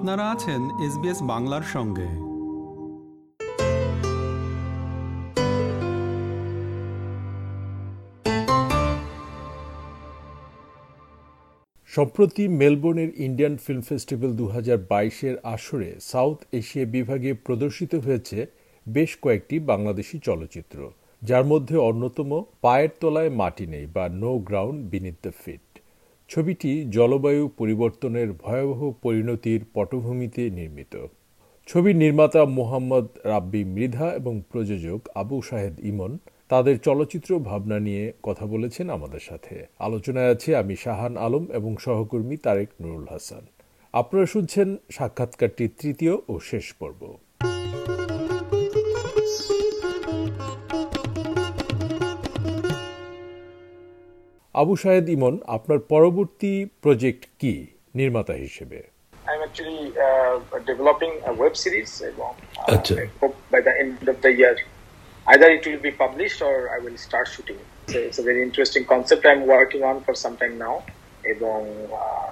আপনারা আছেন এসবিএস বাংলার সঙ্গে। সম্প্রতি মেলবোর্নের ইন্ডিয়ান ফিল্ম ফেস্টিভ্যাল দু বাইশের আসরে সাউথ এশিয়া বিভাগে প্রদর্শিত হয়েছে বেশ কয়েকটি বাংলাদেশি চলচ্চিত্র, যার মধ্যে অন্যতম পায়ের তলায় মাটি নেই বা no ground beneath the feet. ছবিটি জলবায়ু পরিবর্তনের ভয়াবহ পরিণতির পটভূমিতে নির্মিত। ছবির নির্মাতা মোহাম্মদ রাব্বি মৃধা এবং প্রযোজক আবু শাহেদ ইমন তাদের চলচ্চিত্র ভাবনা নিয়ে কথা বলেছেন আমাদের সাথে। আলোচনায় আছে আমি শাহান আলম এবং সহকর্মী তারেক নুরুল হাসান। আপনারা শুনছেন সাক্ষাৎকারটির তৃতীয় ও শেষ পর্ব। আবু শাহেদ ইমন আপনার পরবর্তী প্রজেক্ট কি নির্মাতা হিসেবে I'm actually uh, developing a web series এবং uh, আচ্ছা। I hope by the end of the year either it will be published or I will start shooting it. So it's a very interesting concept I'm working on for some time now এবং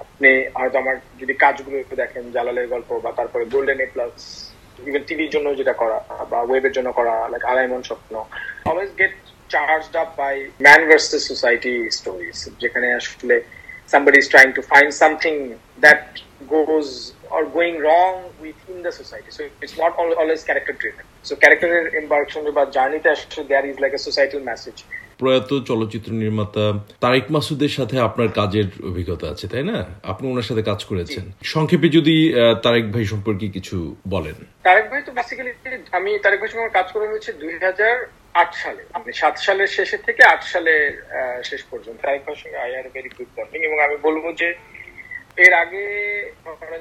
আপনি হয়তো আমার যদি কাজগুলো একটু দেখেন জালালের গল্প বা তারপরে গোল্ডেন এ প্লাস ইভেন টিভির জন্য যেটা করা বা ওয়েবের জন্য করা লাইক আলাইমন স্বপ্ন always get charged up by man versus society stories যেখানে আসলে somebody is trying to find something that goes or going wrong within the society. So it's not al- always character driven. So character embarkation বা জার্নিতে আসলে there is like a societal message. প্রয়াত চলচ্চিত্র নির্মাতা তারেক মাসুদের সাথে আপনার কাজের অভিজ্ঞতা আছে তাই না আপনি ওনার সাথে কাজ করেছেন সংক্ষেপে যদি তারেক ভাই সম্পর্কে কিছু বলেন তারেক ভাই তো বেসিক্যালি আমি তারেক ভাইয়ের সঙ্গে কাজ করা হয়েছে দুই হাজার আট সালে আমি সাত সালের শেষের থেকে আট সালের শেষ পর্যন্ত। ভাইয়ের সঙ্গে I are very good bonding এবং আমি বলব যে এর আগে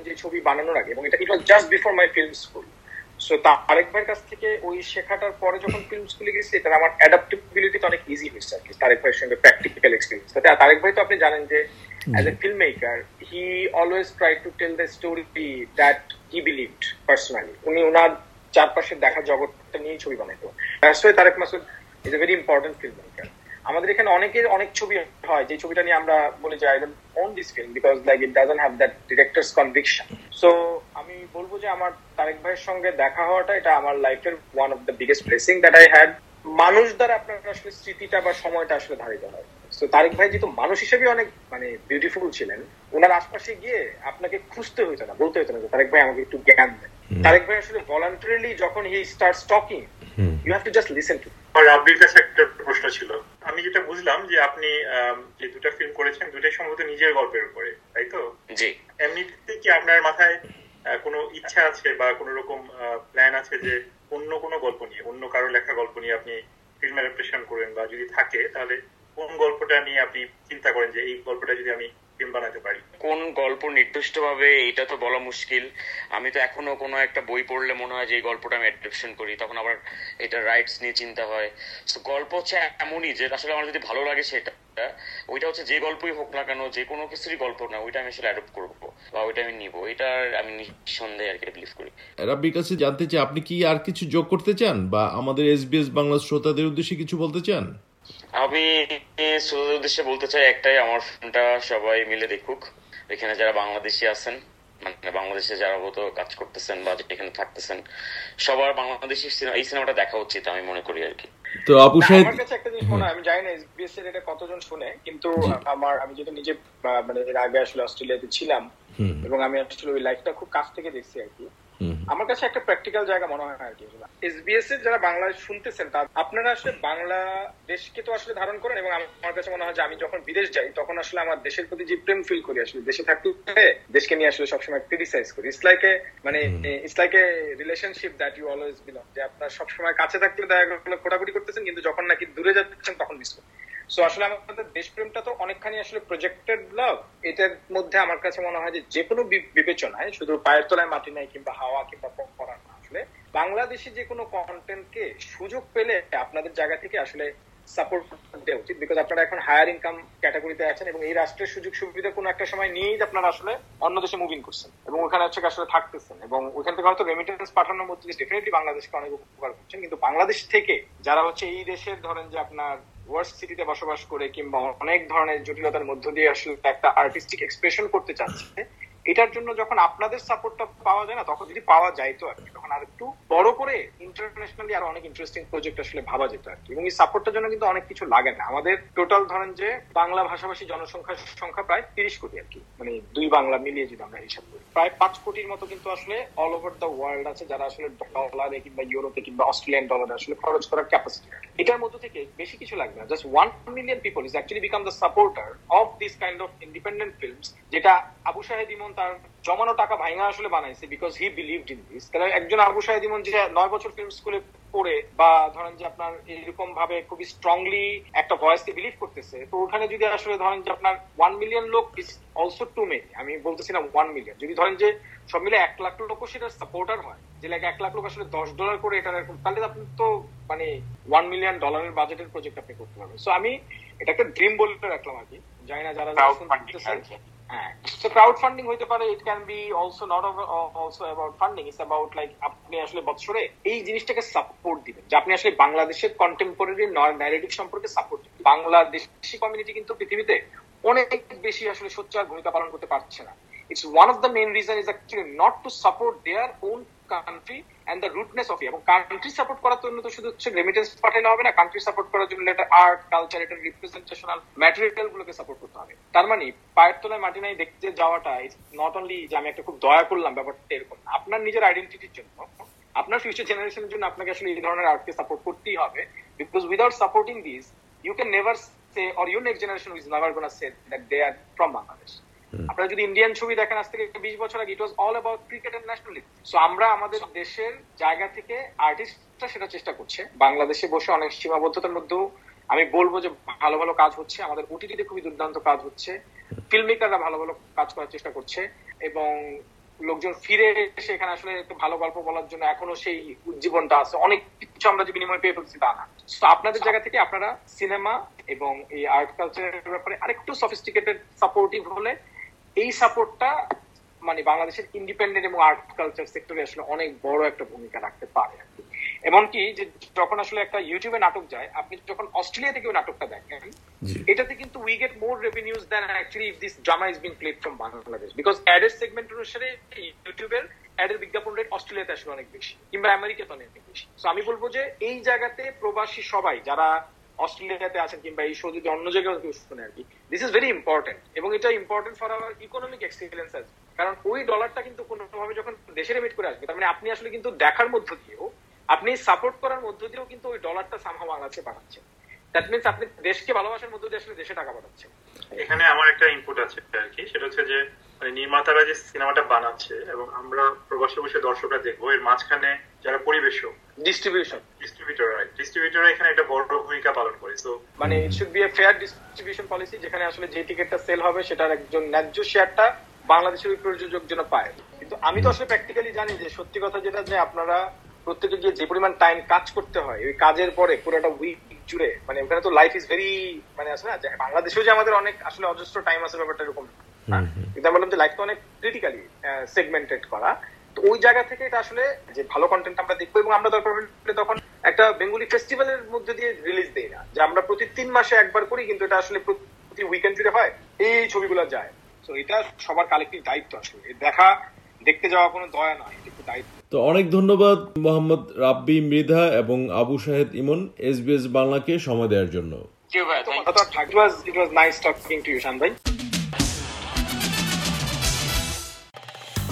যে ছবি বানানোর আগে এবং এটা it was just before my film school so Tareque ভাইয়ের কাছ থেকে ওই শেখাটার পরে যখন ফিল্ম স্কুলে গেছি এটা আমার অ্যাডাপ্টেবিলিটি অনেক ইজি হয়েছে আর কি তারেক ভাইয়ের সঙ্গে প্র্যাকটিক্যাল এক্সপিরিয়েন্স তাতে তারেক ভাই তো আপনি জানেন যে as a film maker he always try to tell the story that he believed personally উনি ওনার চারপাশে দেখা জগৎটা নিয়ে ছবি বানাইতো। That's why Tareque Masud is a very important film maker আমাদের এখানে অনেকের অনেক ছবি হয়, যে ছবিটা নিয়ে আমরা বলি যে I own this film because like it doesn't have that director's conviction so আমি বলব যে আমার তারেক ভাইয়ের সঙ্গে দেখা হওয়াটা এটা আমার লাইফের one of the biggest blessing that I had মানুষ দ্বারা আপনার আসলে স্মৃতিটা বা সময়টা আসলে ধারিত হয়। তো তারেক ভাই যেহেতু মানুষ হিসেবে অনেক মানে বিউটিফুল ছিলেন ওনার আশপাশে গিয়ে আপনাকে খুঁজতে হইতো না, বলতে হইতো না যে তারেক ভাই আমাকে একটু জ্ঞান দেন। তারেক ভাই আসলে ভলান্টারিলি যখন he start talking you have to just listen to আমার রাব্বির কাছে একটা প্রশ্ন ছিল। আমি যেটা বুঝলাম যে আপনি যে দুটো ফিল্ম করেছেন দুটাই সম্ভবত নিজের গল্পের উপরে তাই তো? জি। এমনিতে কি আপনার মাথায় আহ, কোনো ইচ্ছা আছে বা কোনো রকম প্ল্যান আছে যে অন্য কোনো গল্প নিয়ে অন্য কারও লেখা গল্প নিয়ে আপনি ফিল্ম অ্যাডাপ্টেশন করবেন বা যদি থাকে তাহলে কোন গল্পটা নিয়ে আপনি চিন্তা করেন যে এই গল্পটা যদি আমি ফিল্ম বানাতে পারি। কোন গল্প নির্দিষ্ট ভাবে এটা তো বলা মুশকিল। আমি তো এখনও কোনো একটা বই পড়লে মনে হয় যে এই গল্পটা আমি অ্যাডাপশন করি তখন আবার এটা রাইটস নিয়ে চিন্তা হয়। তো গল্প হচ্ছে এমনই যে আসলে আমার যদি ভালো লাগে সেটা ওইটা হচ্ছে যে গল্পই হোক না কেন যে কোনো কিছুরই গল্প না ওইটা আমি আসলে অ্যাডপ্ট করব বা ওইটা আমি নিবো। এটা আমি নিঃসন্দেহে আর কি বিলিভ করি। রাব্বির কাছে জানতে চাই আপনি কি আর কিছু যোগ করতে চান? বা আমাদের এসবিএস বাংলা শ্রোতাদের উদ্দেশ্যে কিছু বলতে চান? আমি শ্রোতাদের উদ্দেশ্যে বলতে চাই একটাই আমার ফিল্মটা সবাই মিলে দেখুক। এখানে যারা বাংলাদেশি আছেন মানে বাংলাদেশে যারা হতো কাজ করতেছেন বা এখানে থাকতেছেন সবার বাংলাদেশি সিনেমা- এই সিনেমাটা দেখা উচিত আমি মনে করি আর কি। তো আপু সাহেব আমার কাছে একটা জিনিস মনে হয় আমি জানি না এসবিএস এর এটা কতজন শুনে কিন্তু আমার আমি যেহেতু নিজে মানে এর আগে আসলে অস্ট্রেলিয়াতে ছিলাম এবং আমি আসলে ওই লাইফটা খুব কাছ থেকে দেখছি আর কি। আমার কাছে একটা প্র্যাকটিক্যাল জায়গা মনে হয় আর কি এসবিএস এর যারা বাংলা শুনতেছেন তা আপনারা আসলে বাংলা দেশকে তো আসলে ধারণ করেন এবং আমার কাছে মনে হয় যে আমি যখন বিদেশ যাই তখন আসলে আমার দেশের প্রতি যে প্রেম ফিল করি আসলে দেশে থাকতে দেশকে নিয়ে আসলে সবসময় ক্রিটিসাইজ করি। ইটস লাইক এ মানে it's like a relationship that you always belong যে আপনার সবসময় কাছে থাকলে দেখা গেলো খোটাখুটি করতেছেন কিন্তু যখন নাকি দূরে যাচ্ছেন তখন মিস করেন। সো আসলে আমাদের দেশপ্রেমটা তো অনেকখানি আসলে প্রজেক্টেড লাভ এটার মধ্যে আমার কাছে মনে হয় যে যে কোনো বিবেচনায়, শুধু পায়ের তলায় মাটি নাই কিংবা হাওয়া কিংবা পড়া না আসলে, বাংলাদেশি যে কোনো কন্টেন্টকে সুযোগ পেলে আপনাদের জায়গা থেকে আসলে সাপোর্ট দেওয়া উচিত বিকজ আপনারা এখন হায়ার ইনকাম ক্যাটাগরিতে আছেন এবং এই রাষ্ট্রের সুযোগ সুবিধা কোনো একটা সময় নিয়েই আপনারা আসলে অন্য দেশে মুভিং করছেন এবং ওখানে হচ্ছে আসলে থাকতেছেন এবং ওখান থেকে হয়তো রেমিটেন্স পাঠানোর মধ্যে ডেফিনেটলি বাংলাদেশকে অনেক উপকার করছেন। কিন্তু বাংলাদেশ থেকে যারা হচ্ছে এই দেশের ধরেন যে আপনার ওয়ার্ল্ড সিটিতে বসবাস করে কিংবা অনেক ধরনের জটিলতার মধ্য দিয়ে আসলে একটা আর্টিস্টিক এক্সপ্রেশন করতে চাচ্ছে এটার জন্য যখন আপনাদের সাপোর্টটা পাওয়া যায় না, তখন যদি পাওয়া যাইতো আর কি। তখন আর একটু বড় করে ইন্টারন্যাশনালি আর অনেক ইন্টারেস্টিং প্রজেক্ট আসলে ভাবা যেত আর কি। এবং এই সাপোর্টটার জন্য কিন্তু অনেক কিছু লাগে না। আমাদের টোটাল ধরেন যে বাংলা ভাষাভাষী জনসংখ্যার সংখ্যা প্রায় তিরিশ কোটি আর কি। মানে দুই বাংলা মিলিয়ে যদি আমরা হিসাব করি। প্রায় পাঁচ কোটির মতো কিন্তু আসলে অল ওভার দ্য ওয়ার্ল্ড আছে যারা আসলে ডলারে কিংবা ইউরোপে কিংবা অস্ট্রেলিয়ান ডলারে আসলে খরচ করার ক্যাপাসিটি এটার মধ্যে থেকে বেশি কিছু লাগবে না। Just one million people is actually become the supporter of this kind of independent films যেটা আবু শাহেদ ইমন তার জমানো টাকা ভাঙা আসলে বানাইছে because he believed in this কারণ একজন আবু শাহেদ ইমন যে নয় বছর ফিল্ম স্কুলে পড়ে বা ধরেন যে আপনার এরকম ভাবে খুবই স্ট্রংলি একটা ভয়েসকে বিলিভ করতেছে তো ওখানে যদি আসলে ধরেন যে আপনার ওয়ান মিলিয়ন লোক ইজ অলসো টু মেনি আমি বলতেছি না ওয়ান মিলিয়ন যদি ধরেন যে সব মিলে এক লাখ লোক সেটার সাপোর্টার হয় যে লাইক এক লাখ লোক আসলে দশ ডলার করে এটা এরকম তাহলে আপনি তো মানে ওয়ান মিলিয়ন ডলারের বাজেটের প্রজেক্ট আপনি করতে পারবেন। সো আমি এটাকে ড্রিম বলে রাখলাম আর কি। জানি না যারা হ্যাঁ হইতে পারে আপনি আসলে বছরে এই জিনিসটাকে সাপোর্ট দিবেন, যে আপনি আসলে বাংলাদেশের কন্টেম্পোরারি ন্যারেটিভ সম্পর্কে সাপোর্ট দিবেন। বাংলাদেশি কমিউনিটি কিন্তু পৃথিবীতে অনেক বেশি আসলে সোচ্চার ভূমিকা পালন করতে পারছে না। It's one of the main reason is actually not to support their own country and the rootness of এবং কান্ট্রি সাপোর্ট করার জন্য তো শুধু হচ্ছে রেমিটেন্স পাঠালে হবে না কান্ট্রি সাপোর্ট করার জন্য এটা আর্ট কালচার এটা রিপ্রেজেন্টেশনাল ম্যাটেরিয়াল গুলোকে সাপোর্ট করতে হবে। তার মানে পায়ের তলায় মাটি নাই দেখতে যাওয়াটা নট অনলি যে আমি একটা খুব দয়া করলাম ব্যাপারটা এরকম। আপনার নিজের আইডেন্টিটির জন্য, আপনার ফিউচার জেনারেশনের জন্য আপনাকে আসলে এই ধরনের আর্টকে সাপোর্ট করতেই হবে। Because without supporting this you can never say or your next generation is never gonna say that they are from Bangladesh আপনারা যদি ইন্ডিয়ান ছবি দেখেন আজ থেকে বিশ বছর আগে it was all about cricket and nationalism so আমরা আমাদের দেশের জায়গা থেকে আর্টিস্টরা সেটা চেষ্টা করছে। বাংলাদেশে বসে অনেক সীমাবদ্ধতার মধ্যেও আমি বলব যে ভালো ভালো কাজ হচ্ছে। আমাদের ওটিটিতে খুবই দুর্দান্ত কাজ হচ্ছে। ফিল্ম মেকাররা ভালো ভালো কাজ করার চেষ্টা করছে। এবং লোকজন ফিরে এসে এখানে আসলে একটু ভালো গল্প বলার জন্য এখনও সেই উজ্জীবনটা আছে। অনেক কিছু আমরা যে বিনিময় পেয়ে ফেলছি তা না। তো আপনাদের জায়গা থেকে আপনারা সিনেমা এবং এই আর্ট কালচারের ব্যাপারে আরেকটু সফিস্টিকেটেড সাপোর্টিভ হলে এই সাপোর্টটা মানে বাংলাদেশের ইন্ডিপেন্ডেন্ট এবং আর্ট কালচার সেক্টরে আসলে অনেক বড় একটা ভূমিকা রাখতে পারে আর কি। এমনকি যে যখন আসলে একটা ইউটিউবে নাটক যায় আপনি যখন অস্ট্রেলিয়া থেকে নাটকটা দেখেন এটাতে কিন্তু we get more revenues then actually if this drama is being played from Bangladesh because অ্যাডের সেগমেন্ট অনুসারে ইউটিউবের অ্যাডের বিজ্ঞাপন রেট অস্ট্রেলিয়াতে আসলে অনেক বেশি কিংবা আমেরিকাতে অনেক বেশি তো আমি বলব যে এই জায়গাতে প্রবাসী সবাই যারা অস্ট্রেলিয়াতে আছেন কিংবা এই শো যদি অন্য জায়গায় কেউ শুনে আর কি দিস ইজ ভেরি ইম্পর্টেন্ট এবং এটা important for our economic experience আছে কারণ ওই ডলারটা কিন্তু কোনোভাবে যখন দেশে রেমিট করে আসবে, তার মানে আপনি আসলে কিন্তু দেখার মধ্য দিয়েও, আপনি সাপোর্ট করার মধ্য দিয়েও কিন্তু ওই ডলারটা সামহাও বাংলাদেশে পাঠাচ্ছেন দ্যাট মিনস আপনি দেশকে ভালোবাসার মধ্য দিয়ে আসলে দেশে টাকা পাঠাচ্ছেন। এখানে আমার একটা ইনপুট আছে আর কি, সেটা হচ্ছে যে মানে নির্মাতারা যে সিনেমাটা বানাচ্ছে এবং আমরা প্রবাসী বসে দর্শকরা দেখব, এর মাঝখানে যারা পরিবেশক ডিস্ট্রিবিউশন ডিস্ট্রিবিউটর ডিস্ট্রিবিউটররা এখানে একটা বড় ভূমিকা পালন করে তো মানে it should be a fair distribution policy যেখানে আসলে যে টিকিটটা সেল হবে সেটার একজন ন্যায্য শেয়ারটা বাংলাদেশের ওই প্রযোজক যেন পায়। কিন্তু আমি তো আসলে প্র্যাকটিক্যালি জানি যে সত্যি কথা যেটা যে আপনারা প্রত্যেকে গিয়ে যে পরিমাণ টাইম কাজ করতে হয় ওই কাজের পরে পুরোটা উইক জুড়ে মানে ওখানে তো লাইফ ইজ ভেরি মানে আছে না যে বাংলাদেশেও যে আমাদের অনেক আসলে অজস্র টাইম আছে ব্যাপারটা এরকম কিন্তু আমি বললাম যে লাইফটা অনেক ক্রিটিক্যালি সেগমেন্টেড করা। তো ওই জায়গা থেকে এটা আসলে যে ভালো কন্টেন্ট আমরা দেখব এবং আমরা দরকার হলে তখন একটা বেঙ্গলি ফেস্টিভ্যালের মধ্যে দিয়ে রিলিজ দেই না যে আমরা প্রতি তিন মাসে একবার করি কিন্তু এটা আসলে প্রতি উইকেন্ড জুড়ে হয় এই ছবিগুলো যায়। তো এটা সবার কালেক্টিভ দায়িত্ব আসলে। দেখা দেখতে যাওয়া কোনো দয়া নয় এটা একটু দায়িত্ব। তো অনেক ধন্যবাদ মোহাম্মদ রাব্বি মৃধা এবং আবু শাহেদ ইমন এসবিএস বাংলাকে সময় দেওয়ার জন্য। কেউ ভাই তো thank you. কথা তো থাক- it was